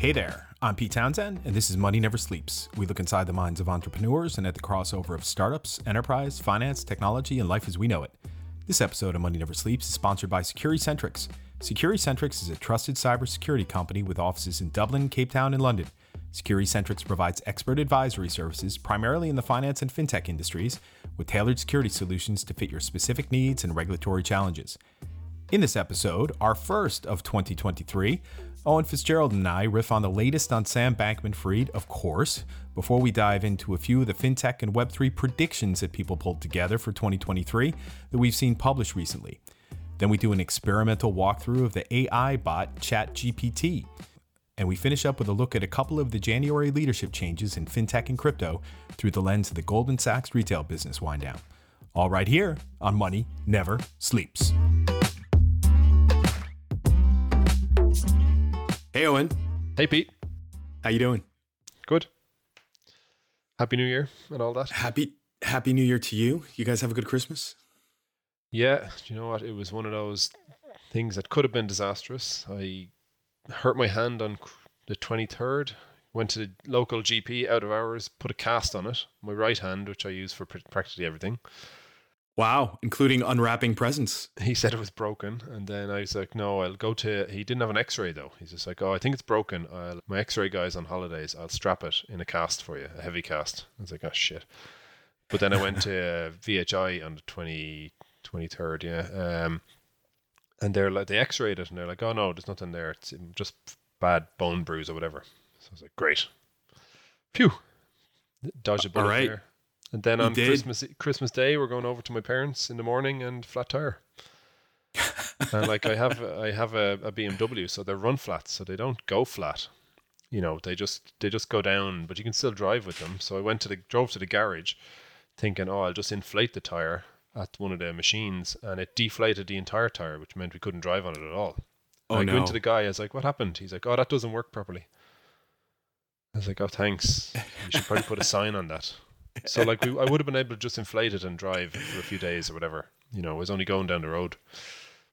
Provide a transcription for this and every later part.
Hey there, I'm Pete Townsend, and this is Money Never Sleeps. We look inside the minds of entrepreneurs and at the crossover of startups, enterprise, finance, technology, and life as we know it. This episode of Money Never Sleeps is sponsored by SecuriCentrix. SecuriCentrix is a trusted cybersecurity company with offices in Dublin, Cape Town, and London. SecuriCentrix provides expert advisory services primarily in the finance and fintech industries with tailored security solutions to fit your specific needs and regulatory challenges. In this episode, our first of 2023, Owen Fitzgerald and I riff on the latest on Sam Bankman Fried, of course, before we dive into a few of the fintech and Web3 predictions that people pulled together for 2023 that we've seen published recently. Then we do an experimental walkthrough of the AI bot ChatGPT. And we finish up with a look at a couple of the January leadership changes in fintech and crypto through the lens of the Goldman Sachs retail business wind down. All right here on Money Never Sleeps. Hey Owen, Hey Pete, how you doing? good. Happy New Year and all that. Happy Happy New Year to you. You guys have a good Christmas? Yeah, do you know what? It was one of those things that could have been disastrous. I hurt my hand on the 23rd. Went to the local GP out of hours, put a cast on it. My right hand, which I use for pr- practically everything. Wow, including unwrapping presents. He said it was broken, and then I was like, "No, I'll go to." He didn't have an X-ray though. He's just like, "Oh, I think it's broken. I'll, my X-ray guy's on holidays. I'll strap it in a cast for you, a heavy cast." I was like, "Oh shit!" But then I went to VHI on the 20, 23rd, yeah, um, and they're like, they X-rayed it, and they're like, "Oh no, there's nothing there. It's just bad bone bruise or whatever." So I was like, "Great, phew, dodge a bullet right. there." And then on did. Christmas Christmas Day, we're going over to my parents in the morning and flat tire. and like I have I have a, a BMW, so they're run flats, so they don't go flat. You know, they just they just go down, but you can still drive with them. So I went to the drove to the garage, thinking, oh, I'll just inflate the tire at one of the machines, and it deflated the entire tire, which meant we couldn't drive on it at all. Oh I no. went to the guy. I was like, "What happened?" He's like, "Oh, that doesn't work properly." I was like, "Oh, thanks. You should probably put a sign on that." So like, we, I would have been able to just inflate it and drive for a few days or whatever. You know, I was only going down the road.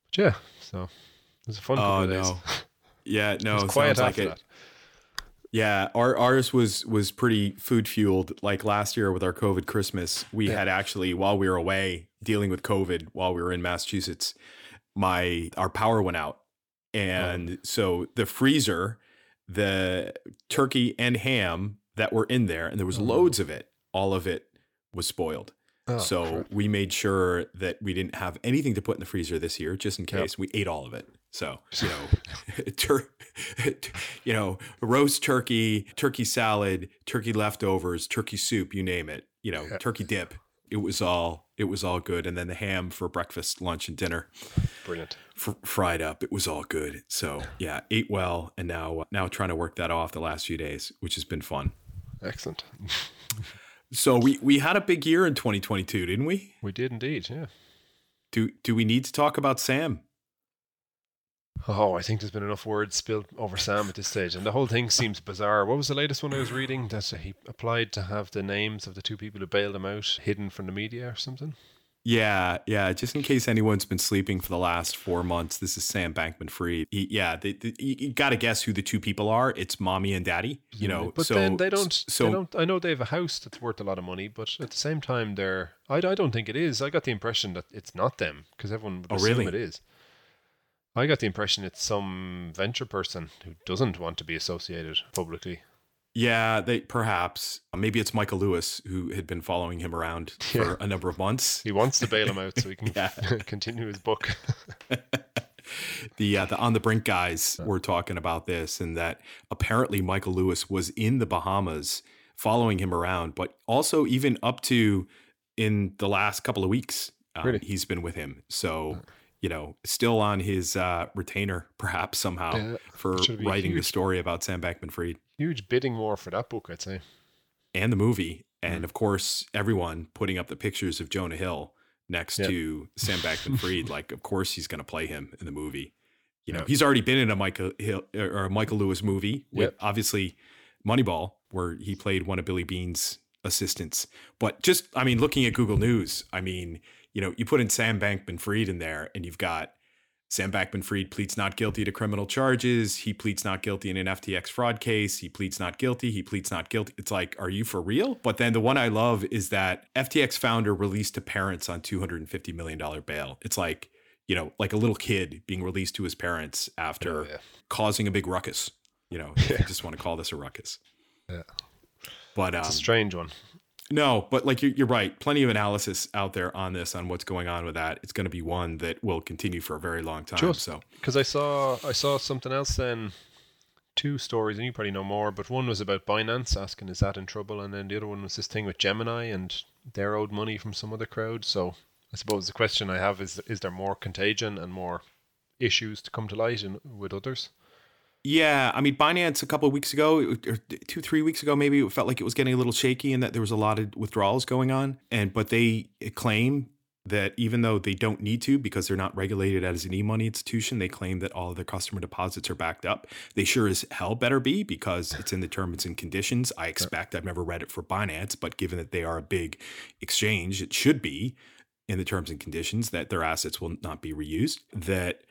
But yeah, so it was a fun oh of days. no. Yeah, no. it quiet like after it. that. Yeah, our ours was was pretty food fueled. Like last year with our COVID Christmas, we Yeah. had actually while we were away dealing with COVID while we were in Massachusetts, my our power went out, oh. and Oh. so the freezer, the turkey and ham that were in there, and there was Oh. loads of it. All of it was spoiled. Oh, so we made sure that we didn't have anything to put in the freezer this year, just in Yep. case. We ate all of it. So you know, tur- you know, roast turkey, turkey salad, turkey leftovers, turkey soup, you name it. You know, Yeah. turkey dip. It was all it was all good, and then the ham for breakfast, lunch, and dinner brilliant. fr- fried up. It was all good. So yeah, ate well, and now uh, now trying to work that off the last few days, which has been fun. Excellent. So we we had a big year in 2022, didn't we? We did indeed. Yeah. Do do we need to talk about Sam? Oh, I think there's been enough words spilled over Sam at this stage, and the whole thing seems bizarre. What was the latest one I was reading that he applied to have the names of the two people who bailed him out hidden from the media or something? Yeah, yeah. Just in case anyone's been sleeping for the last four months, this is Sam Bankman Fried. Yeah, they, they, you, got to guess who the two people are. It's mommy and daddy. You mm, know, but so then they don't. So they don't. I know they have a house that's worth a lot of money, but at the same time, they're. I, I don't think it is. I got the impression that it's not them because everyone would Oh, assume really? it is. I got the impression it's some venture person who doesn't want to be associated publicly. Yeah, they perhaps maybe it's Michael Lewis who had been following him around for Yeah. a number of months. He wants to bail him out so he can Yeah. continue his book. the uh, the on the brink guys were talking about this and that apparently Michael Lewis was in the Bahamas following him around, but also even up to in the last couple of weeks, um, Really? he's been with him. So you know, still on his uh, retainer, perhaps somehow Yeah, for writing the story about Sam Bankman Fried Huge bidding war for that book, I'd say. and the movie, and Mm. of course everyone putting up the pictures of Jonah Hill next Yeah. to Sam Bankman Fried. like, of course he's going to play him in the movie. You know, Yeah. he's already been in a Michael Hill or a Michael Lewis movie with Yep. obviously Moneyball, where he played one of Billy Beane's assistants. But just, I mean, looking at Google News, I mean, you know, you put in Sam Bankman Fried in there, and you've got Sam Bankman Fried pleads not guilty to criminal charges. He pleads not guilty in an FTX fraud case. He pleads not guilty. He pleads not guilty. It's like, are you for real? But then the one I love is that FTX founder released to parents on $250 million bail. It's like, you know, like a little kid being released to his parents after Oh, yeah. causing a big ruckus. You know, you just want to call this a ruckus. Yeah. But um, It's a strange one. No, but like you're, you're right. Plenty of analysis out there on this, on what's going on with that. It's going to be one that will continue for a very long time. Just- so Because I saw I saw something else then, two stories, and you probably know more. But one was about Binance asking is that in trouble, and then the other one was this thing with Gemini and they're owed money from some other crowd. So I suppose the question I have is: is there more contagion and more issues to come to light in, with others? Yeah, I mean, Binance a couple of weeks ago, or two, three weeks ago, maybe it felt like it was getting a little shaky and that there was a lot of withdrawals going on. And but they claim that even though they don't need to because they're not regulated as an e-money institution, they claim that all of their customer deposits are backed up. They sure as hell better be because it's in the terms and conditions. I expect I've never read it for Binance, but given that they are a big exchange, it should be in the terms and conditions that their assets will not be reused. That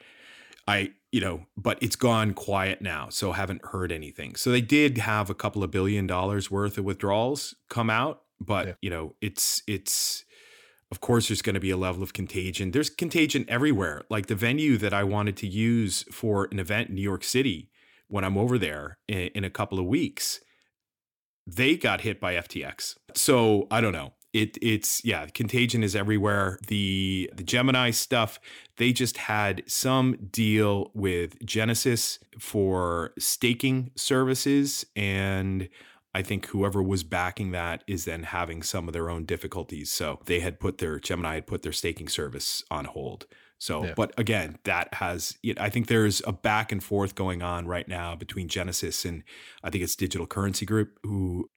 I, you know, but it's gone quiet now, so haven't heard anything. So they did have a couple of billion dollars worth of withdrawals come out, but Yeah. you know, it's it's of course there's going to be a level of contagion. There's contagion everywhere. Like the venue that I wanted to use for an event in New York City when I'm over there in, in a couple of weeks, they got hit by FTX. So I don't know. It it's yeah, contagion is everywhere. The the Gemini stuff, they just had some deal with Genesis for staking services and I think whoever was backing that is then having some of their own difficulties. So they had put their Gemini had put their staking service on hold. So, Yeah. but again, that has, I think there's a back and forth going on right now between Genesis and I think it's Digital Currency Group, who,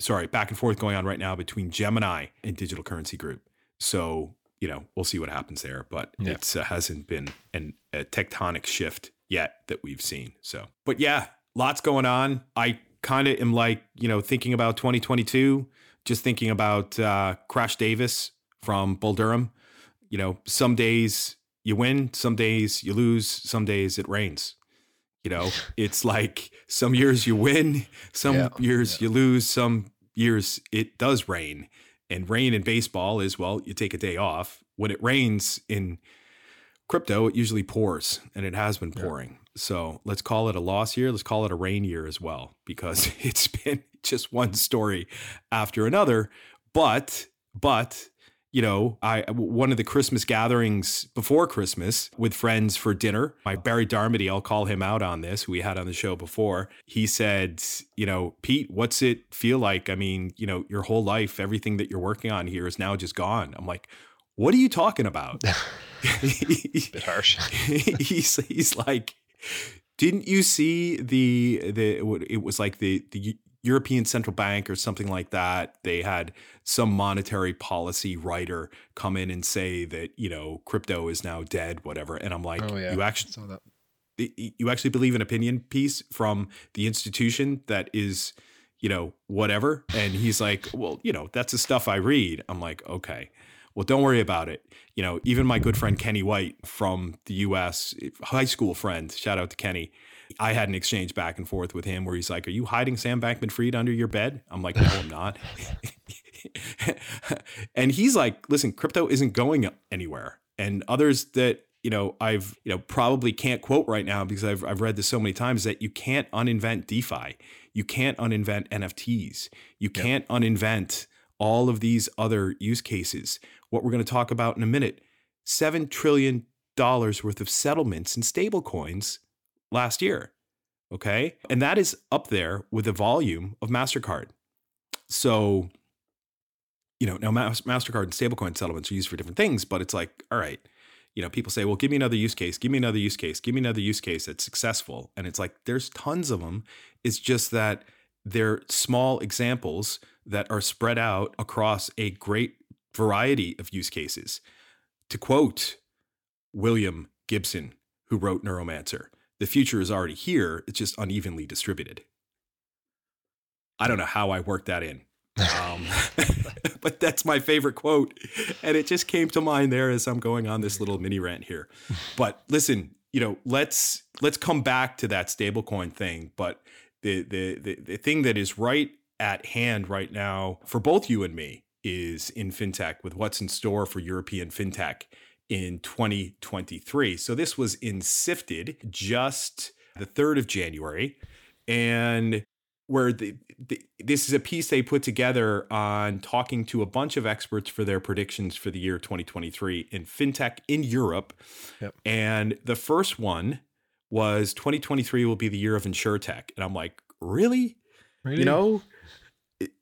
sorry, back and forth going on right now between Gemini and Digital Currency Group. So, you know, we'll see what happens there, but Yeah. it's uh, hasn't been an, a tectonic shift yet that we've seen. So, but yeah, lots going on. I kind of am like, you know, thinking about 2022, just thinking about uh, Crash Davis from Bull Durham. You know, some days you win, some days you lose, some days it rains. You know, it's like some years you win, some Yeah, years you lose, some years it does rain. And rain in baseball is well, you take a day off. When it rains in crypto, it usually pours, and it has been Yeah. pouring. So let's call it a loss year. Let's call it a rain year as well, because it's been just one story after another. But, but, you know, I one of the Christmas gatherings before Christmas with friends for dinner. My Barry Darmody, I'll call him out on this. who We had on the show before. He said, you know, Pete, what's it feel like? I mean, you know, your whole life, everything that you're working on here is now just gone. I'm like, what are you talking about? Bit harsh. he's he's like, didn't you see the the it was like the the European Central Bank or something like that. They had some monetary policy writer come in and say that you know crypto is now dead, whatever. And I'm like, oh yeah, you actually saw that. you actually believe an opinion piece from the institution that is you know whatever and he's like well you know that's the stuff i read i'm like okay well don't worry about it you know even my good friend kenny white from the us high school friend shout out to kenny i had an exchange back and forth with him where he's like are you hiding sam bankman fried under your bed i'm like no i'm not and he's like listen crypto isn't going anywhere and others that you know I've you know probably can't quote right now because I've I've read this so many times that you can't uninvent DeFi. You can't uninvent NFTs. You can't uninvent all of these other use cases. What we're going to talk about in a minute. 7 trillion dollars worth of settlements in stablecoins last year. Okay? And that is up there with the volume of Mastercard. So you know, now Mastercard and stablecoin settlements are used for different things, but it's like, all right, you know, people say, well, give me another use case, give me another use case, give me another use case that's successful. And it's like, there's tons of them. It's just that they're small examples that are spread out across a great variety of use cases. To quote William Gibson, who wrote Neuromancer, the future is already here, it's just unevenly distributed. I don't know how I worked that in. Um, but that's my favorite quote. And it just came to mind there as I'm going on this little mini rant here. But listen, you know, let's let's come back to that stablecoin thing. But the, the the the thing that is right at hand right now for both you and me is in fintech with what's in store for European fintech in 2023. So this was in Sifted just the 3rd of January. And where the, the, this is a piece they put together on talking to a bunch of experts for their predictions for the year 2023 in fintech in Europe. Yep. And the first one was 2023 will be the year of insurtech. And I'm like, really? really? You know,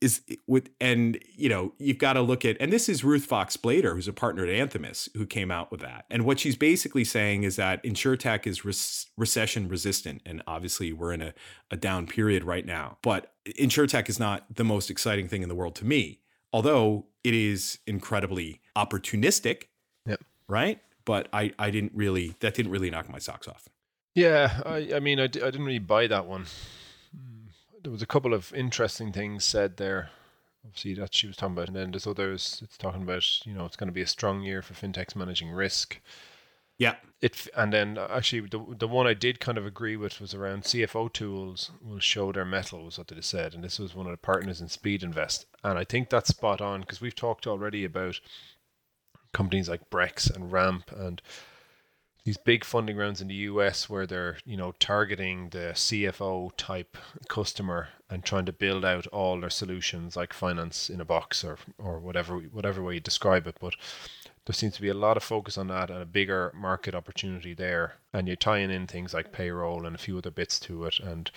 is with and you know you've got to look at and this is Ruth Foxe Blader who's a partner at Anthemis who came out with that. And what she's basically saying is that insurtech is re- recession resistant and obviously we're in a, a down period right now. But insurtech is not the most exciting thing in the world to me although it is incredibly opportunistic yep. right? But I I didn't really that didn't really knock my socks off. Yeah I I mean I, I didn't really buy that one there was a couple of interesting things said there. Obviously, that she was talking about, and then there's others. It's talking about you know it's going to be a strong year for fintechs managing risk. Yeah. It and then uh, actually the the one I did kind of agree with was around CFO tools will show their mettle was what they said, and this was one of the partners in Speedinvest, and I think that's spot on because we've talked already about companies like Brex and Ramp and these big funding rounds in the US where they're you know targeting the CFO type customer and trying to build out all their solutions like finance in a box or or whatever whatever way you describe it. But there seems to be a lot of focus on that and a bigger market opportunity there. And you're tying in things like payroll and a few other bits to it. And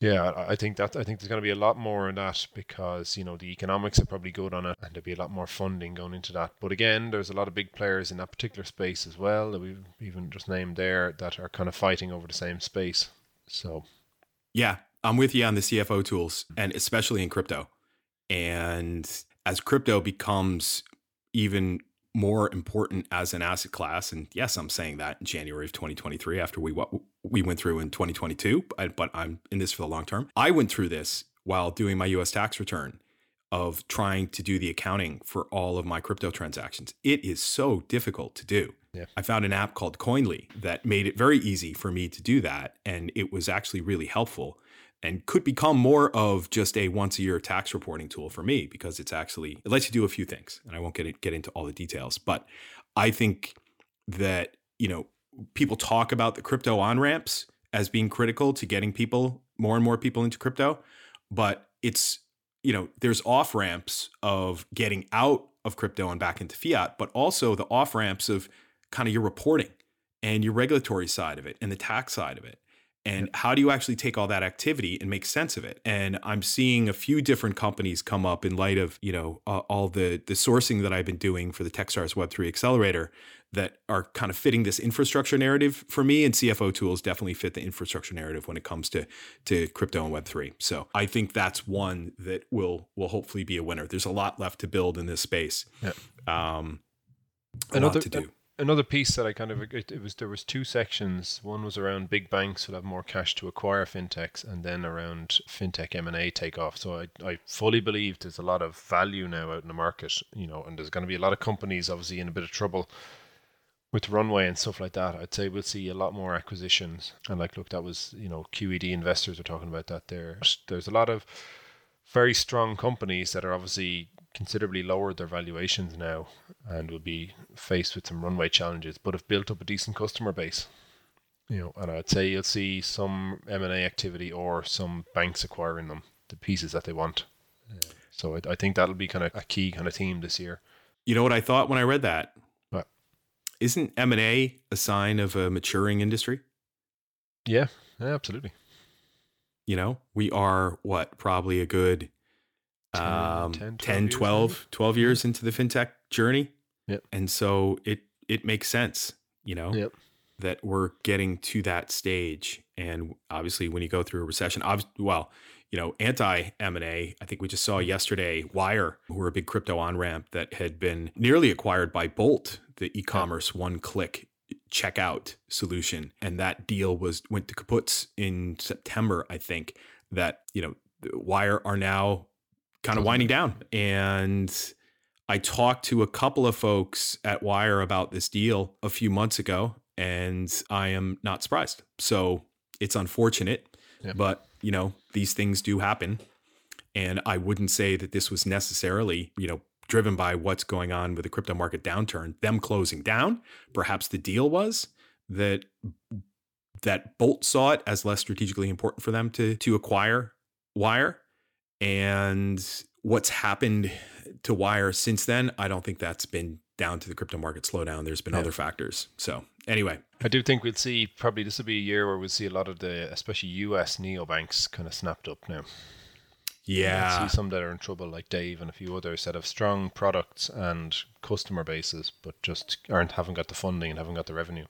yeah, I think that I think there's going to be a lot more in that because you know the economics are probably good on it, and there'll be a lot more funding going into that. But again, there's a lot of big players in that particular space as well that we've even just named there that are kind of fighting over the same space. So, yeah, I'm with you on the CFO tools, and especially in crypto. And as crypto becomes even more important as an asset class. And yes, I'm saying that in January of 2023 after we what we went through in 2022, but I'm in this for the long term. I went through this while doing my US tax return of trying to do the accounting for all of my crypto transactions. It is so difficult to do. Yeah. I found an app called Koinly that made it very easy for me to do that and it was actually really helpful and could become more of just a once a year tax reporting tool for me because it's actually it lets you do a few things and I won't get it, get into all the details but I think that you know people talk about the crypto on ramps as being critical to getting people more and more people into crypto but it's you know there's off ramps of getting out of crypto and back into fiat but also the off ramps of kind of your reporting and your regulatory side of it and the tax side of it and how do you actually take all that activity and make sense of it? And i'm seeing a few different companies come up in light of you know uh, all the the sourcing that i've been doing for the techstars web3 accelerator that are kind of fitting this infrastructure narrative for me. And cfo tools definitely fit the infrastructure narrative when it comes to to crypto and web3 so i think that's one that will will hopefully be a winner. There's a lot left to build in this space. Yeah. um a Another, lot to do another piece that I kind of it, it, was there was two sections. One was around big banks will have more cash to acquire fintechs, and then around fintech M and A takeoff. So I I fully believe there's a lot of value now out in the market, you know, and there's going to be a lot of companies obviously in a bit of trouble with runway and stuff like that. I'd say we'll see a lot more acquisitions. And like, look, that was you know QED investors are talking about that there. There's a lot of very strong companies that are obviously considerably lowered their valuations now and will be faced with some runway challenges, but have built up a decent customer base. You know, and I'd say you'll see some M and A activity or some banks acquiring them, the pieces that they want. So I, I think that'll be kind of a key kind of theme this year. You know what I thought when I read that? What? Isn't M and A a sign of a maturing industry? Yeah, yeah, absolutely. You know, we are what probably a good 10, um, 10, 12, 10 12, years 12 years into the fintech journey. Yep. And so it it makes sense, you know, yep. that we're getting to that stage. And obviously, when you go through a recession, well, you know, anti M and A. I think we just saw yesterday Wyre, who were a big crypto on ramp that had been nearly acquired by Bolt, the e-commerce yep. one click checkout solution, and that deal was went to kaputs in September. I think that you know Wyre are now kind of winding down. And I talked to a couple of folks at Wyre about this deal a few months ago, and I am not surprised. So it's unfortunate, Yeah. but you know, these things do happen. And I wouldn't say that this was necessarily, you know, driven by what's going on with the crypto market downturn, them closing down. Perhaps the deal was that that Bolt saw it as less strategically important for them to to acquire Wyre. And what's happened to Wyre since then, I don't think that's been down to the crypto market slowdown. There's been Yeah. other factors. So anyway, I do think we'll see probably this will be a year where we'll see a lot of the especially US neobanks kind of snapped up now. yeah, We'll see some that are in trouble like Dave and a few others that have strong products and customer bases but just aren't haven't got the funding and haven't got the revenue.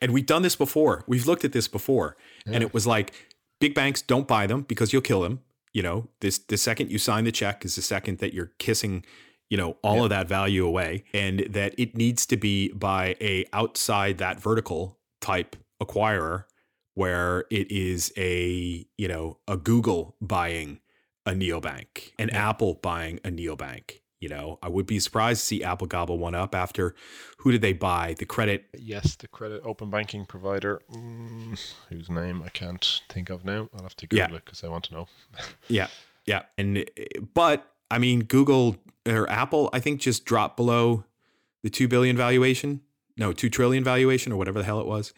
And we've done this before. We've looked at this before. And it was like big banks don't buy them because you'll kill them. You know, this the second you sign the check is the second that you're kissing, you know, all of that value away. And that it needs to be by a outside that vertical type acquirer where it is a, you know, a Google buying a neobank, an Apple buying a neobank. You know, I would be surprised to see Apple gobble one up after who did they buy? The credit Yes, the credit open banking provider, mm, whose name I can't think of now. I'll have to Google Yeah. it because I want to know. Yeah, yeah, and but I mean, Google or Apple, I think just dropped below the two billion valuation. No, two trillion valuation or whatever the hell it was.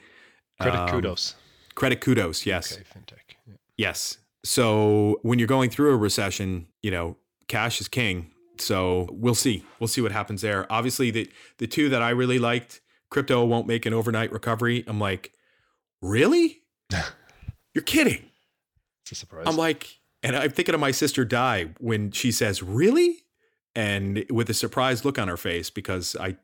Credit Um, kudos. Credit kudos. Yes, Okay, fintech. Yeah. yes. So when you're going through a recession, you know, cash is king. So we'll see. We'll see what happens there. Obviously, the the two that I really liked, crypto won't make an overnight recovery. I'm like, really? You're kidding. It's a surprise. I'm like, and I'm thinking of my sister Di when she says, "Really?" and with a surprised look on her face because I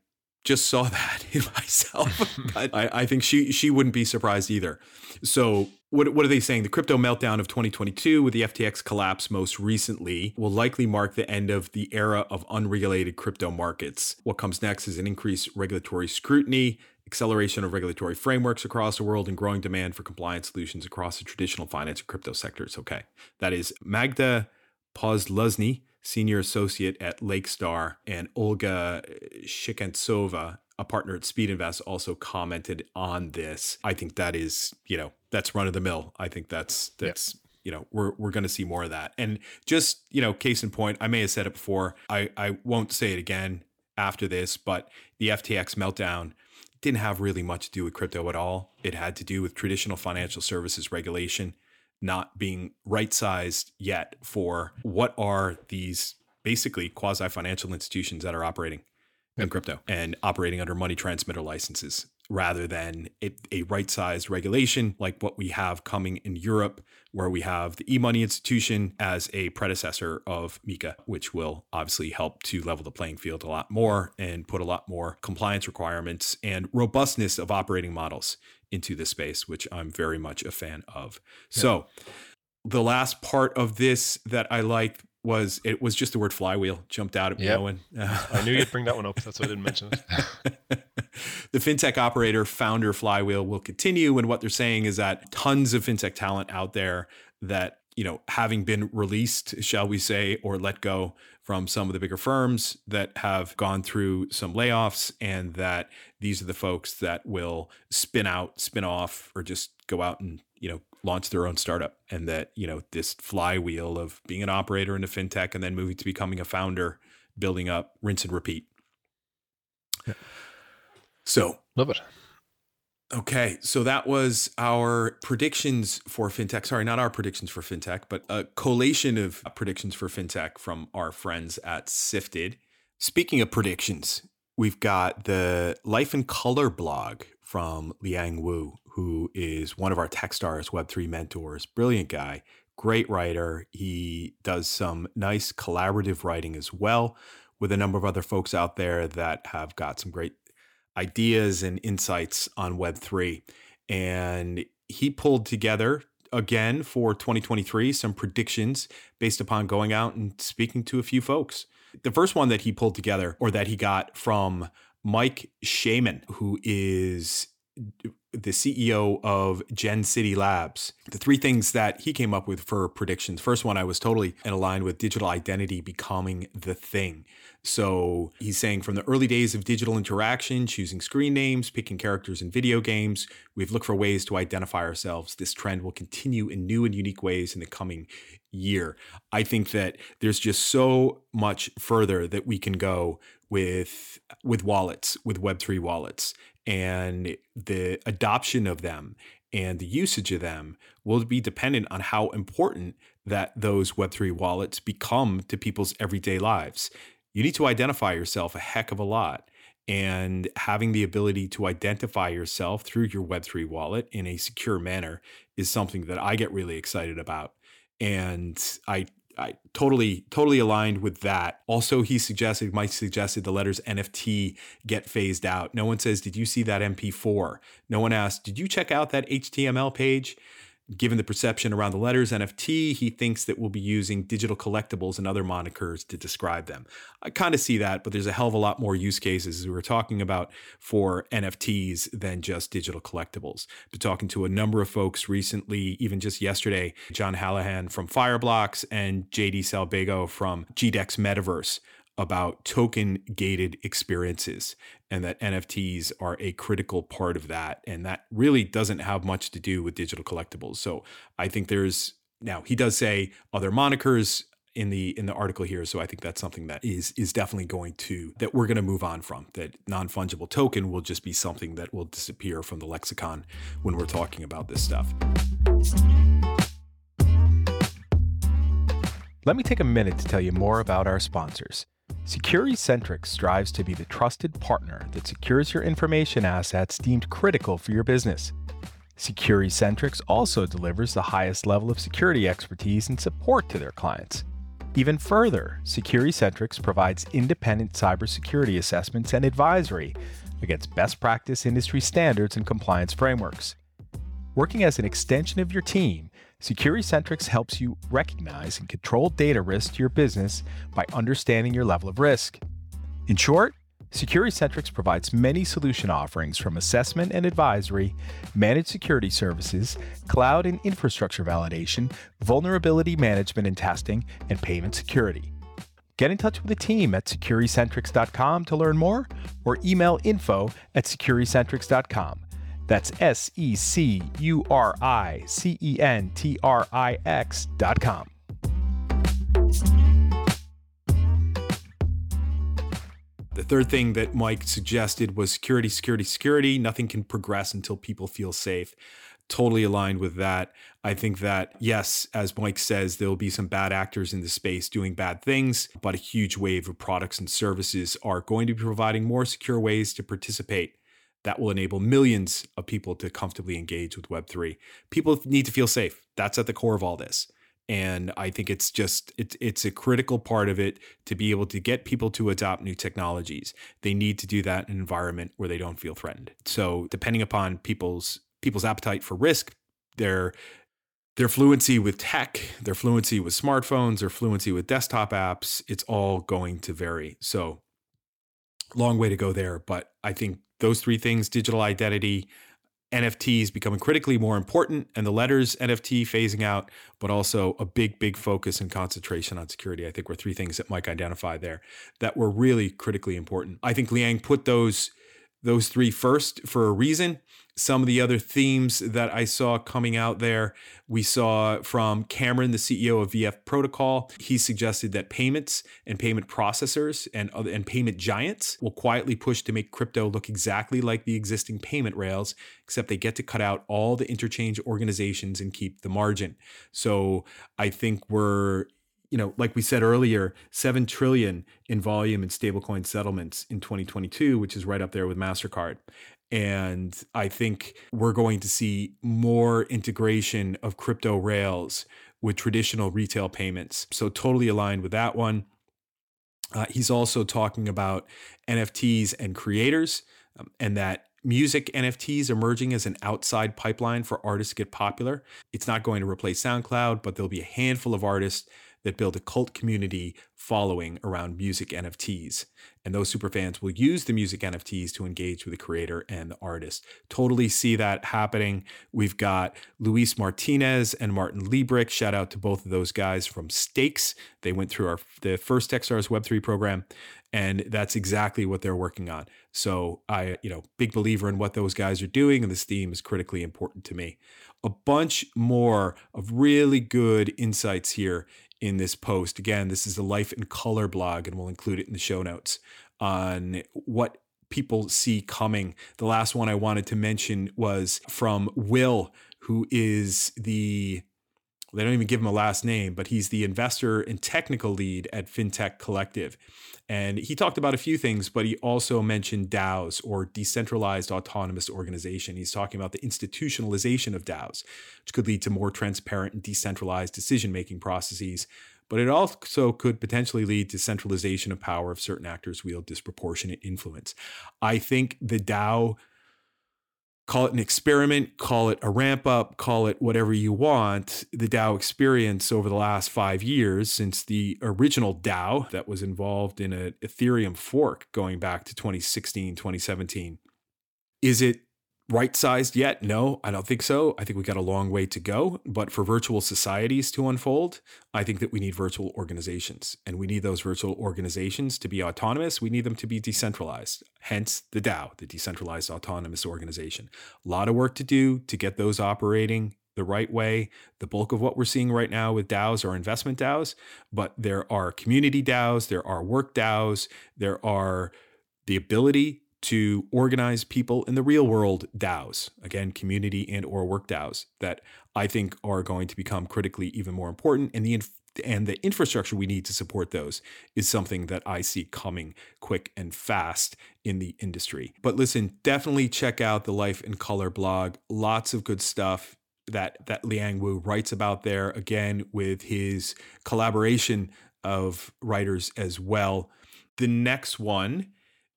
just saw that in myself. but I, I think she she wouldn't be surprised either. So what what are they saying? The crypto meltdown of 2022 with the FTX collapse most recently will likely mark the end of the era of unregulated crypto markets. What comes next is an increased regulatory scrutiny, acceleration of regulatory frameworks across the world, and growing demand for compliance solutions across the traditional finance and crypto sectors. Okay. That is Magda Pozluzny, senior associate at Lakestar, and Olga Shikhantsova, a partner at Speedinvest, also commented on this. I think that is, you know, that's run of the mill. I think that's that's you know we're we're going to see more of that. And just you know, case in point, I may have said it before. I I won't say it again after this, but the FTX meltdown didn't have really much to do with crypto at all. It had to do with traditional financial services regulation not being right sized yet for what are these basically quasi financial institutions that are operating in crypto and operating under money transmitter licenses rather than a, a right sized regulation like what we have coming in Europe, where we have the e money institution as a predecessor of MiCA, which will obviously help to level the playing field a lot more and put a lot more compliance requirements and robustness of operating models into this space, which I'm very much a fan of. So, the last part of this that I liked was it was just the word flywheel jumped out at me, Yep. Owen. I knew you'd bring that one up. That's why I didn't mention it. the fintech operator founder flywheel will continue and what they're saying is that tons of fintech talent out there that you know having been released shall we say or let go from some of the bigger firms that have gone through some layoffs and that these are the folks that will spin out spin off or just go out and you know launch their own startup and that you know this flywheel of being an operator in a fintech and then moving to becoming a founder building up rinse and repeat yeah. so Love it. Okay, so that was our predictions for fintech. Sorry, not our predictions for fintech, but a collation of predictions for fintech from our friends at Sifted. Speaking of predictions, we've got the Life and Color blog from Liang Wu, who is one of our Techstars Web3 mentors. Brilliant guy, great writer. He does some nice collaborative writing as well with a number of other folks out there that have got some great ideas and insights on Web3. And he pulled together again for 2023 some predictions based upon going out and speaking to a few folks. The first one that he pulled together or that he got from Mike Shaman, who is the CEO of Gen City Labs. The three things that he came up with for predictions. First one, I was totally in line with digital identity becoming the thing. So he's saying from the early days of digital interaction, choosing screen names, picking characters in video games, we've looked for ways to identify ourselves. This trend will continue in new and unique ways in the coming year. I think that there's just so much further that we can go with with wallets, with web3 wallets and the adoption of them and the usage of them will be dependent on how important that those web3 wallets become to people's everyday lives you need to identify yourself a heck of a lot. And having the ability to identify yourself through your Web3 wallet in a secure manner is something that I get really excited about. And I I totally, totally aligned with that. Also, he suggested, Mike suggested the letters NFT get phased out. No one says, Did you see that MP4? No one asked, Did you check out that HTML page? Given the perception around the letters NFT, he thinks that we'll be using digital collectibles and other monikers to describe them. I kind of see that, but there's a hell of a lot more use cases as we were talking about for NFTs than just digital collectibles. Been talking to a number of folks recently, even just yesterday, John Hallahan from Fireblocks and JD Salbego from GDEX Metaverse about token gated experiences and that NFTs are a critical part of that. And that really doesn't have much to do with digital collectibles. So I think there's now he does say other monikers in the in the article here so i think that's something that is is definitely going to that we're going to move on from that non-fungible token will just be something that will disappear from the lexicon when we're talking about this stuff let me take a minute to tell you more about our sponsors SecuriCentrix strives to be the trusted partner that secures your information assets deemed critical for your business. SecuriCentrix also delivers the highest level of security expertise and support to their clients. Even further, SecuriCentrix provides independent cybersecurity assessments and advisory against best practice industry standards and compliance frameworks. Working as an extension of your team, SecuriCentrix helps you recognize and control data risk to your business by understanding your level of risk. In short, SecuriCentrix provides many solution offerings from assessment and advisory, managed security services, cloud and infrastructure validation, vulnerability management and testing, and payment security. Get in touch with the team at securicentrix.com to learn more or email info at securicentrix.com. That's S E C U R I C E N T R I X dot com. The third thing that Mike suggested was security, security, security. Nothing can progress until people feel safe. Totally aligned with that. I think that, yes, as Mike says, there will be some bad actors in the space doing bad things, but a huge wave of products and services are going to be providing more secure ways to participate that will enable millions of people to comfortably engage with Web3. People need to feel safe. That's at the core of all this. And I think it's just it's it's a critical part of it to be able to get people to adopt new technologies. They need to do that in an environment where they don't feel threatened. So depending upon people's people's appetite for risk, their their fluency with tech, their fluency with smartphones, their fluency with desktop apps, it's all going to vary. So long way to go there, but I think those three things digital identity, NFTs becoming critically more important, and the letters NFT phasing out, but also a big, big focus and concentration on security. I think were three things that Mike identified there that were really critically important. I think Liang put those those three first for a reason some of the other themes that I saw coming out there. We saw from Cameron, the CEO of VF Protocol. He suggested that payments and payment processors and, and payment giants will quietly push to make crypto look exactly like the existing payment rails, except they get to cut out all the interchange organizations and keep the margin. So I think we're you know, like we said earlier, 7 trillion in volume in stablecoin settlements in 2022, which is right up there with MasterCard. And I think we're going to see more integration of crypto rails with traditional retail payments. So, totally aligned with that one. Uh, he's also talking about NFTs and creators, um, and that music NFTs emerging as an outside pipeline for artists to get popular. It's not going to replace SoundCloud, but there'll be a handful of artists that build a cult community following around music NFTs. And those superfans will use the music NFTs to engage with the creator and the artist. Totally see that happening. We've got Luis Martinez and Martin Liebrich. Shout out to both of those guys from Stakes. They went through our the first Techstars Web3 program, and that's exactly what they're working on. So I, you know, big believer in what those guys are doing, and this theme is critically important to me a bunch more of really good insights here in this post. Again, this is the Life in Color blog, and we'll include it in the show notes on what people see coming. The last one I wanted to mention was from Will, who is the they don't even give him a last name, but he's the investor and technical lead at FinTech Collective. And he talked about a few things, but he also mentioned DAOs or decentralized autonomous organization. He's talking about the institutionalization of DAOs, which could lead to more transparent and decentralized decision making processes. But it also could potentially lead to centralization of power if certain actors wield disproportionate influence. I think the DAO call it an experiment, call it a ramp up, call it whatever you want. The DAO experience over the last five years, since the original DAO that was involved in an Ethereum fork going back to 2016, 2017, is it right sized yet? No, I don't think so. I think we got a long way to go. But for virtual societies to unfold, I think that we need virtual organizations. And we need those virtual organizations to be autonomous. We need them to be decentralized. Hence the DAO, the decentralized autonomous organization. A lot of work to do to get those operating the right way. The bulk of what we're seeing right now with DAOs are investment DAOs, but there are community DAOs, there are work DAOs, there are the ability to organize people in the real world DAOs, again, community and or work DAOs that I think are going to become critically even more important. And the inf- and the infrastructure we need to support those is something that I see coming quick and fast in the industry. But listen, definitely check out the Life in Color blog. Lots of good stuff that that Liang Wu writes about there again with his collaboration of writers as well. The next one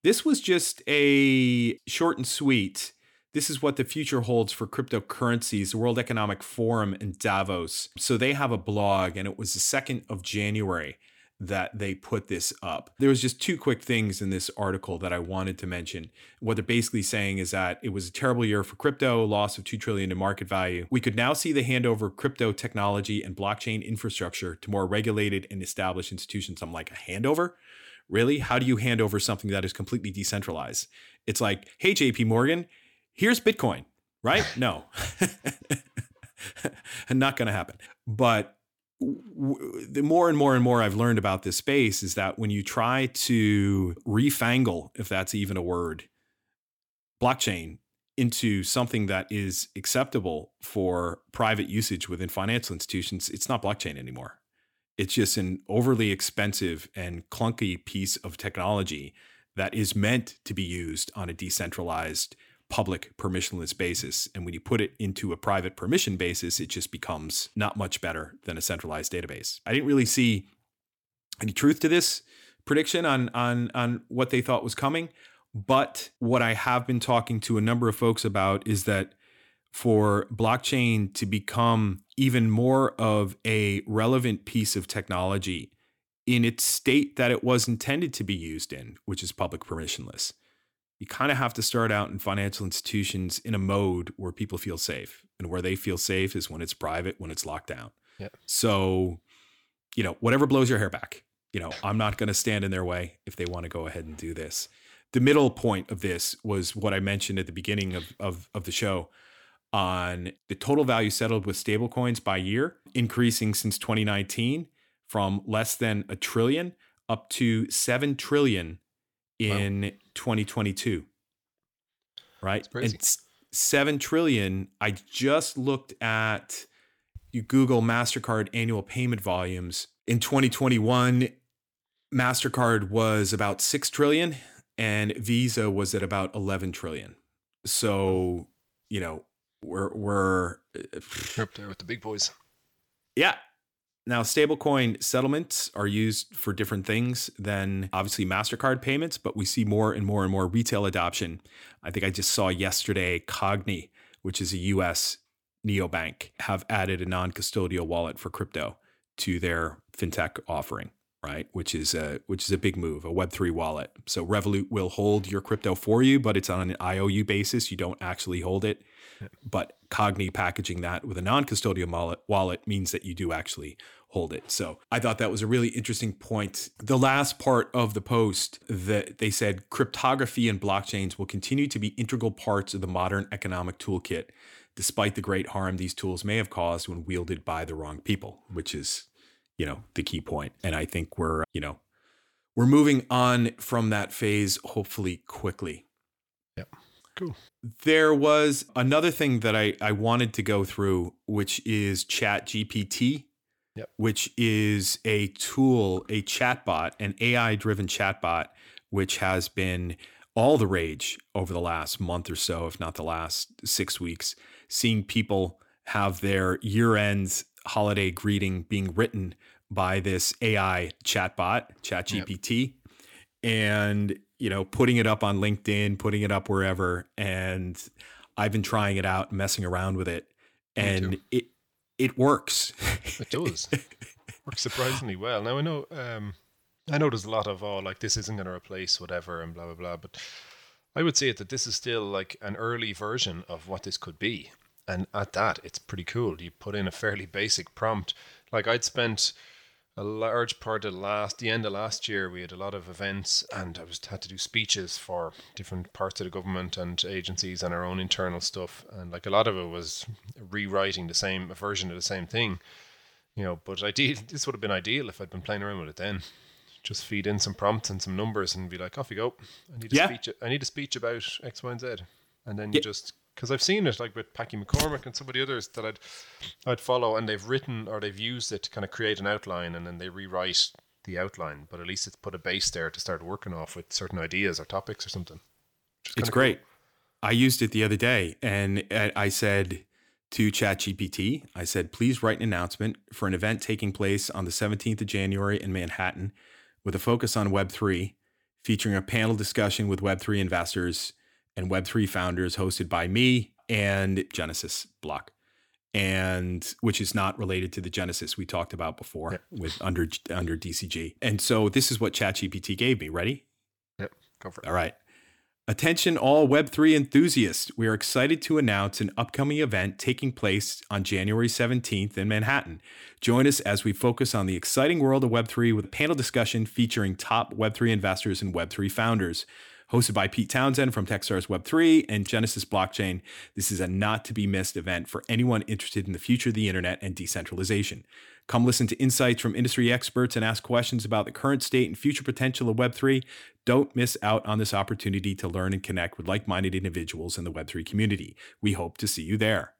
this was just a short and sweet. This is what the future holds for cryptocurrencies, the World Economic Forum in Davos. So they have a blog, and it was the 2nd of January that they put this up. There was just two quick things in this article that I wanted to mention. What they're basically saying is that it was a terrible year for crypto, loss of 2 trillion in market value. We could now see the handover of crypto technology and blockchain infrastructure to more regulated and established institutions. I'm like a handover? Really? How do you hand over something that is completely decentralized? It's like, hey, JP Morgan, here's Bitcoin, right? no. Not going to happen. But the more and more and more I've learned about this space is that when you try to refangle, if that's even a word, blockchain into something that is acceptable for private usage within financial institutions, it's not blockchain anymore. It's just an overly expensive and clunky piece of technology that is meant to be used on a decentralized public permissionless basis. And when you put it into a private permission basis, it just becomes not much better than a centralized database. I didn't really see any truth to this prediction on on on what they thought was coming. But what I have been talking to a number of folks about is that for blockchain to become even more of a relevant piece of technology in its state that it was intended to be used in, which is public permissionless. You kind of have to start out in financial institutions in a mode where people feel safe. And where they feel safe is when it's private, when it's locked down. Yeah. So, you know, whatever blows your hair back, you know, I'm not going to stand in their way if they want to go ahead and do this. The middle point of this was what I mentioned at the beginning of, of, of the show on the total value settled with stablecoins by year, increasing since 2019 from less than a trillion up to 7 trillion in wow. 2022. Right? And 7 trillion, I just looked at you Google MasterCard annual payment volumes. In 2021, MasterCard was about 6 trillion and Visa was at about 11 trillion. So, you know, we're we're up there with the big boys. Yeah. Now, stablecoin settlements are used for different things than obviously MasterCard payments, but we see more and more and more retail adoption. I think I just saw yesterday Cogni, which is a US neobank, have added a non custodial wallet for crypto to their fintech offering, right? Which is a which is a big move, a Web3 wallet. So Revolut will hold your crypto for you, but it's on an IOU basis. You don't actually hold it. But Cogni packaging that with a non-custodial wallet, wallet means that you do actually hold it. So I thought that was a really interesting point. The last part of the post that they said cryptography and blockchains will continue to be integral parts of the modern economic toolkit, despite the great harm these tools may have caused when wielded by the wrong people, which is, you know, the key point. And I think we're, you know, we're moving on from that phase hopefully quickly. Yep. Cool. There was another thing that I, I wanted to go through, which is Chat GPT, Yep. which is a tool, a chatbot, an AI driven chatbot, which has been all the rage over the last month or so, if not the last six weeks, seeing people have their year end holiday greeting being written by this AI chatbot, ChatGPT, and you know, putting it up on LinkedIn, putting it up wherever. And I've been trying it out, messing around with it, and it it works. It does. Works surprisingly well. Now I know um I know there's a lot of oh like this isn't gonna replace whatever and blah blah blah, but I would say it that this is still like an early version of what this could be. And at that, it's pretty cool. You put in a fairly basic prompt. Like I'd spent a large part of last the end of last year we had a lot of events and I was had to do speeches for different parts of the government and agencies and our own internal stuff and like a lot of it was rewriting the same a version of the same thing you know but ideal this would have been ideal if I'd been playing around with it then just feed in some prompts and some numbers and be like off you go I need a Yeah. speech I need a speech about X Y and Z and then Yeah. you just because I've seen it like with Packy McCormick and some of the others that I'd I'd follow and they've written or they've used it to kind of create an outline and then they rewrite the outline. But at least it's put a base there to start working off with certain ideas or topics or something. It's great. I used it the other day and I I said to ChatGPT, I said, please write an announcement for an event taking place on the 17th of January in Manhattan with a focus on Web3, featuring a panel discussion with Web3 investors and Web3 founders hosted by me and Genesis Block. And which is not related to the Genesis we talked about before Yeah. with under under DCG. And so this is what ChatGPT gave me. Ready? Yep, go for it. All right. Attention, all Web3 enthusiasts. We are excited to announce an upcoming event taking place on January 17th in Manhattan. Join us as we focus on the exciting world of Web3 with a panel discussion featuring top Web3 investors and Web3 founders. Hosted by Pete Townsend from Techstars Web3 and Genesis Blockchain, this is a not to be missed event for anyone interested in the future of the internet and decentralization. Come listen to insights from industry experts and ask questions about the current state and future potential of Web3. Don't miss out on this opportunity to learn and connect with like minded individuals in the Web3 community. We hope to see you there.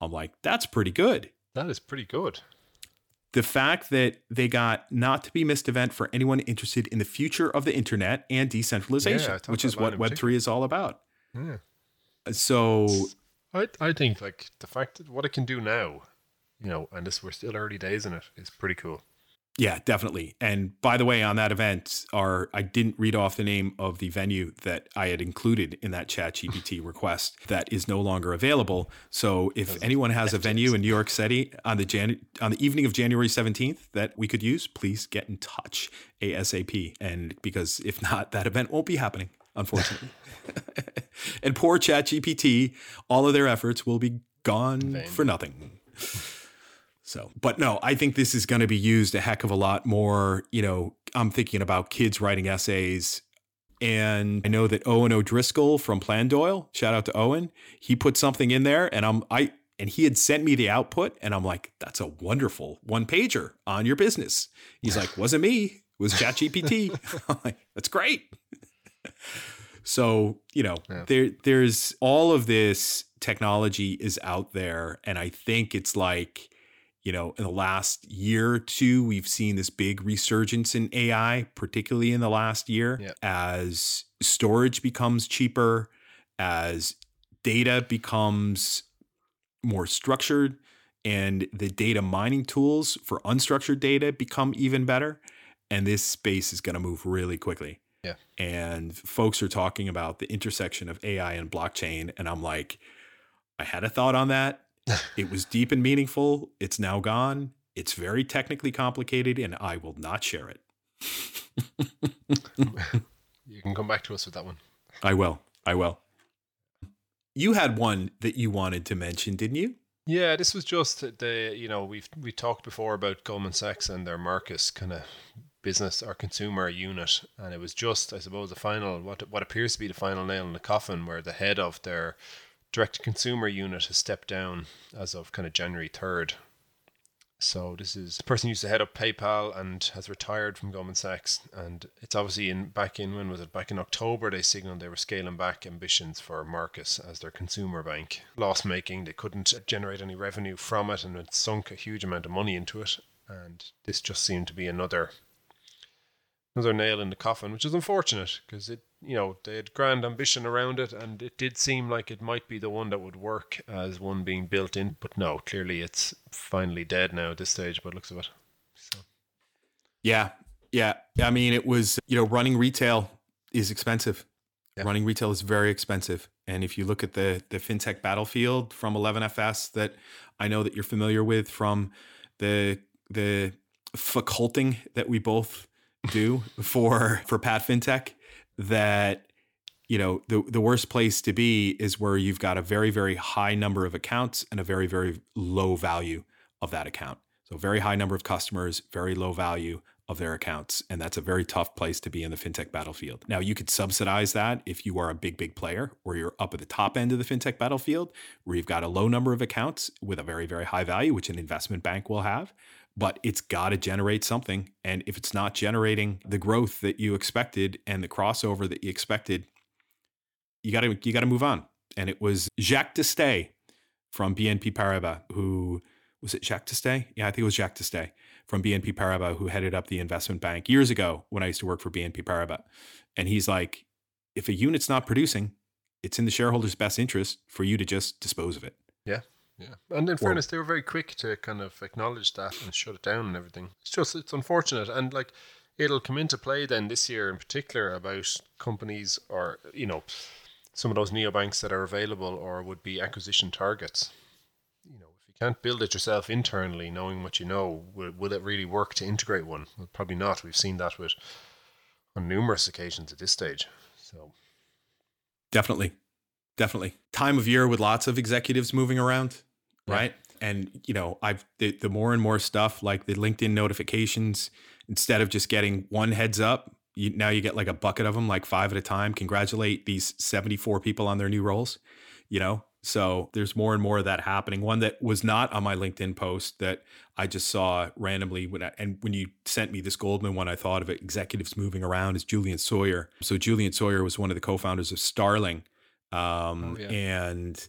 I'm like, that's pretty good. That is pretty good. The fact that they got not to be missed event for anyone interested in the future of the internet and decentralization, Yeah, which is what Web3 particular. is all about. Yeah. Uh, so, I I think like the fact that what it can do now, you know, and this we're still early days in it is pretty cool. Yeah, definitely. And by the way, on that event, our I didn't read off the name of the venue that I had included in that Chat GPT request that is no longer available. So if anyone has a venue in New York City on the Jan- on the evening of January 17th that we could use, please get in touch ASAP. And because if not, that event won't be happening, unfortunately. and poor Chat GPT, all of their efforts will be gone Vain. for nothing. So, but no, I think this is going to be used a heck of a lot more. You know, I'm thinking about kids writing essays. And I know that Owen O'Driscoll from Plandoil, shout out to Owen, he put something in there and I'm, I, and he had sent me the output and I'm like, that's a wonderful one pager on your business. He's like, wasn't me, it was ChatGPT. I'm like, that's great. So, you know, Yeah. there there's all of this technology is out there and I think it's like you know, in the last year or two, we've seen this big resurgence in AI, particularly in the last year, Yeah. as storage becomes cheaper, as data becomes more structured, and the data mining tools for unstructured data become even better. And this space is going to move really quickly. Yeah. And folks are talking about the intersection of AI and blockchain. And I'm like, I had a thought on that. It was deep and meaningful. It's now gone. It's very technically complicated, and I will not share it. you can come back to us with that one. I will. I will. You had one that you wanted to mention, didn't you? Yeah, this was just the you know we've we talked before about Goldman Sachs and their Marcus kind of business or consumer unit, and it was just I suppose the final what what appears to be the final nail in the coffin, where the head of their direct to consumer unit has stepped down as of kind of January third, so this is the person who used to head up PayPal and has retired from Goldman Sachs. And it's obviously in back in when was it? Back in October, they signaled they were scaling back ambitions for Marcus as their consumer bank. Loss making, they couldn't generate any revenue from it, and it sunk a huge amount of money into it. And this just seemed to be another another nail in the coffin, which is unfortunate because it, you know, they had grand ambition around it, and it did seem like it might be the one that would work as one being built in. But no, clearly it's finally dead now at this stage. But looks of it. So. Yeah, yeah. I mean, it was you know, running retail is expensive. Yeah. Running retail is very expensive, and if you look at the the fintech battlefield from 11FS that I know that you're familiar with from the the faculting that we both do for for Pat FinTech that you know the the worst place to be is where you've got a very very high number of accounts and a very very low value of that account. So very high number of customers, very low value of their accounts, and that's a very tough place to be in the fintech battlefield. Now you could subsidize that if you are a big big player or you're up at the top end of the fintech battlefield where you've got a low number of accounts with a very very high value which an investment bank will have but it's got to generate something. And if it's not generating the growth that you expected and the crossover that you expected, you got to you got to move on. And it was Jacques d'Estais from BNP Paribas who was it Jacques d'Estais? Yeah, I think it was Jacques d'Estais from BNP Paribas who headed up the investment bank years ago when I used to work for BNP Paribas. And he's like, if a unit's not producing, it's in the shareholders' best interest for you to just dispose of it. Yeah. Yeah, and in fairness, they were very quick to kind of acknowledge that and shut it down and everything. It's just it's unfortunate, and like it'll come into play then this year in particular about companies or you know some of those neobanks that are available or would be acquisition targets. You know, if you can't build it yourself internally, knowing what you know, will, will it really work to integrate one? Well, probably not. We've seen that with on numerous occasions at this stage. So definitely, definitely time of year with lots of executives moving around right? And you know, I've the, the more and more stuff like the LinkedIn notifications, instead of just getting one heads up, you, now you get like a bucket of them, like five at a time. Congratulate these 74 people on their new roles, you know? So there's more and more of that happening. One that was not on my LinkedIn post that I just saw randomly when I, and when you sent me this Goldman one, I thought of it, executives moving around is Julian Sawyer. So Julian Sawyer was one of the co-founders of Starling. Um, oh, yeah. and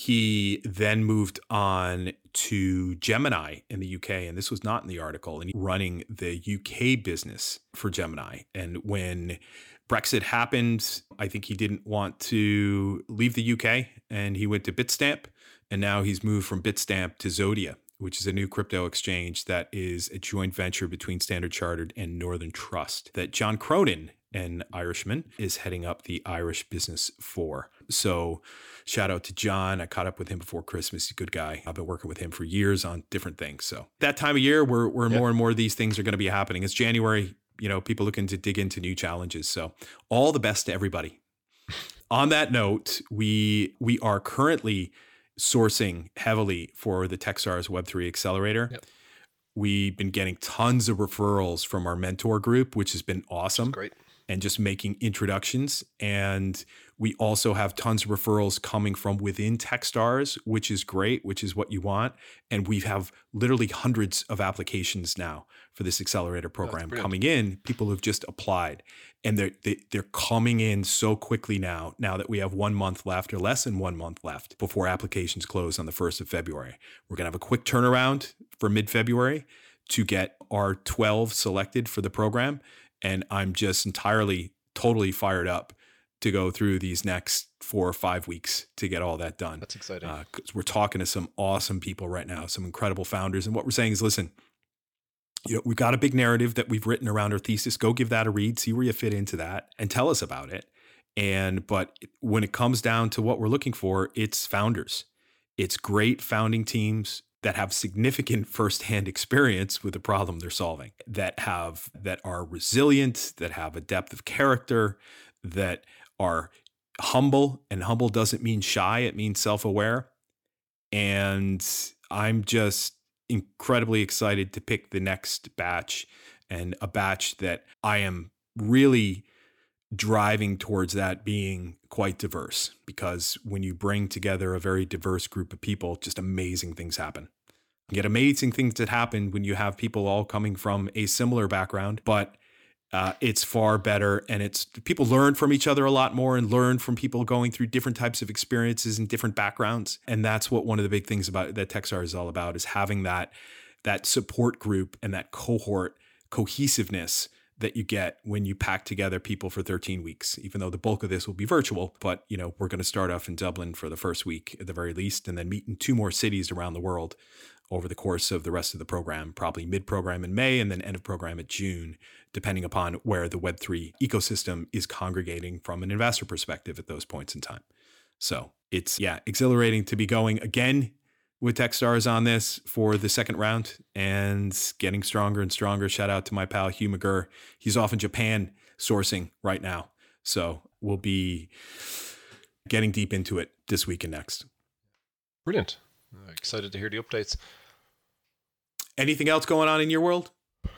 he then moved on to Gemini in the UK, and this was not in the article, and running the UK business for Gemini. And when Brexit happened, I think he didn't want to leave the UK and he went to Bitstamp. And now he's moved from Bitstamp to Zodia, which is a new crypto exchange that is a joint venture between Standard Chartered and Northern Trust that John Cronin, an Irishman, is heading up the Irish business for. So shout out to John. I caught up with him before Christmas. He's a good guy. I've been working with him for years on different things. So that time of year where, where yep. more and more of these things are going to be happening. It's January, you know, people looking to dig into new challenges. So all the best to everybody. on that note, we we are currently sourcing heavily for the Techstars Web3 Accelerator. Yep. We've been getting tons of referrals from our mentor group, which has been awesome. Great and just making introductions. And we also have tons of referrals coming from within Techstars, which is great, which is what you want. And we have literally hundreds of applications now for this accelerator program coming in. People who've just applied, and they're they, are they are coming in so quickly now. Now that we have one month left, or less than one month left before applications close on the first of February, we're gonna have a quick turnaround for mid February to get our 12 selected for the program and I'm just entirely, totally fired up to go through these next four or five weeks to get all that done. That's exciting. Because uh, we're talking to some awesome people right now, some incredible founders. And what we're saying is listen, you know, we've got a big narrative that we've written around our thesis. Go give that a read, see where you fit into that, and tell us about it. And but when it comes down to what we're looking for, it's founders. It's great founding teams that have significant firsthand experience with the problem they're solving, that have that are resilient, that have a depth of character, that are humble, and humble doesn't mean shy, it means self-aware. And I'm just incredibly excited to pick the next batch and a batch that I am really driving towards that being quite diverse because when you bring together a very diverse group of people, just amazing things happen. Yet amazing things that happen when you have people all coming from a similar background, but uh, it's far better and it's people learn from each other a lot more and learn from people going through different types of experiences and different backgrounds. And that's what one of the big things about that techstar is all about is having that that support group and that cohort cohesiveness that you get when you pack together people for 13 weeks even though the bulk of this will be virtual but you know we're going to start off in dublin for the first week at the very least and then meet in two more cities around the world over the course of the rest of the program probably mid program in may and then end of program at june depending upon where the web3 ecosystem is congregating from an investor perspective at those points in time. So it's yeah exhilarating to be going again with Techstars on this for the second round and getting stronger and stronger. Shout out to my pal Hugh McGurr. He's off in Japan sourcing right now. So we'll be getting deep into it this week and next. Brilliant. Uh, excited to hear the updates. Anything else going on in your world?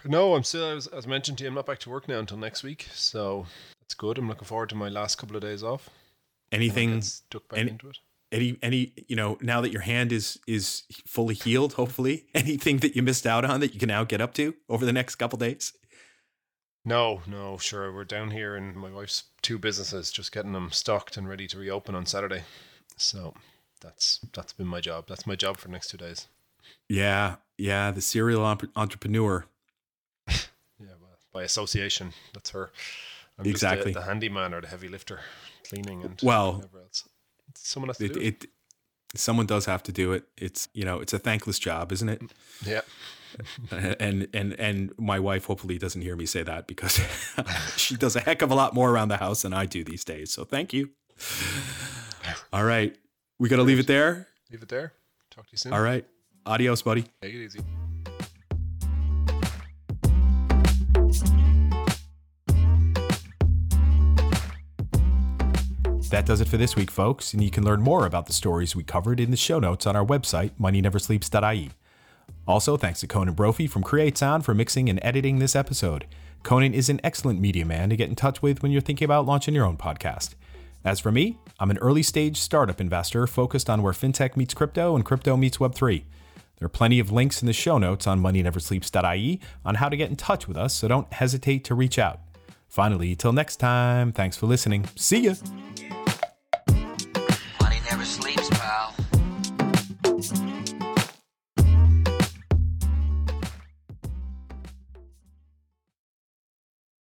No, I'm still, as, as mentioned to you, I'm not back to work now until next week. So that's good. I'm looking forward to my last couple of days off. Anything stuck back any, into it? Any any you know now that your hand is is fully healed hopefully anything that you missed out on that you can now get up to over the next couple days? No no sure. We're down here in my wife's two businesses just getting them stocked and ready to reopen on saturday. So that's that's been my job. That's my job for the next two days. Yeah yeah the serial entrepreneur. Yeah well, by association that's her. I'm exactly the, the handyman or the heavy lifter cleaning and well whatever else someone has to it, do it. Someone does have to do it. It's you know it's a thankless job, isn't it? Yeah. and and and my wife hopefully doesn't hear me say that because she does a heck of a lot more around the house than I do these days. So thank you. All right, we got to leave it there. Leave it there. Talk to you soon. All right, adios, buddy. Take it easy. That does it for this week, folks, and you can learn more about the stories we covered in the show notes on our website, moneyneversleeps.ie. Also, thanks to Conan Brophy from Create Sound for mixing and editing this episode. Conan is an excellent media man to get in touch with when you're thinking about launching your own podcast. As for me, I'm an early stage startup investor focused on where fintech meets crypto and crypto meets Web3. There are plenty of links in the show notes on moneyneversleeps.ie on how to get in touch with us, so don't hesitate to reach out. Finally, till next time, thanks for listening. See ya!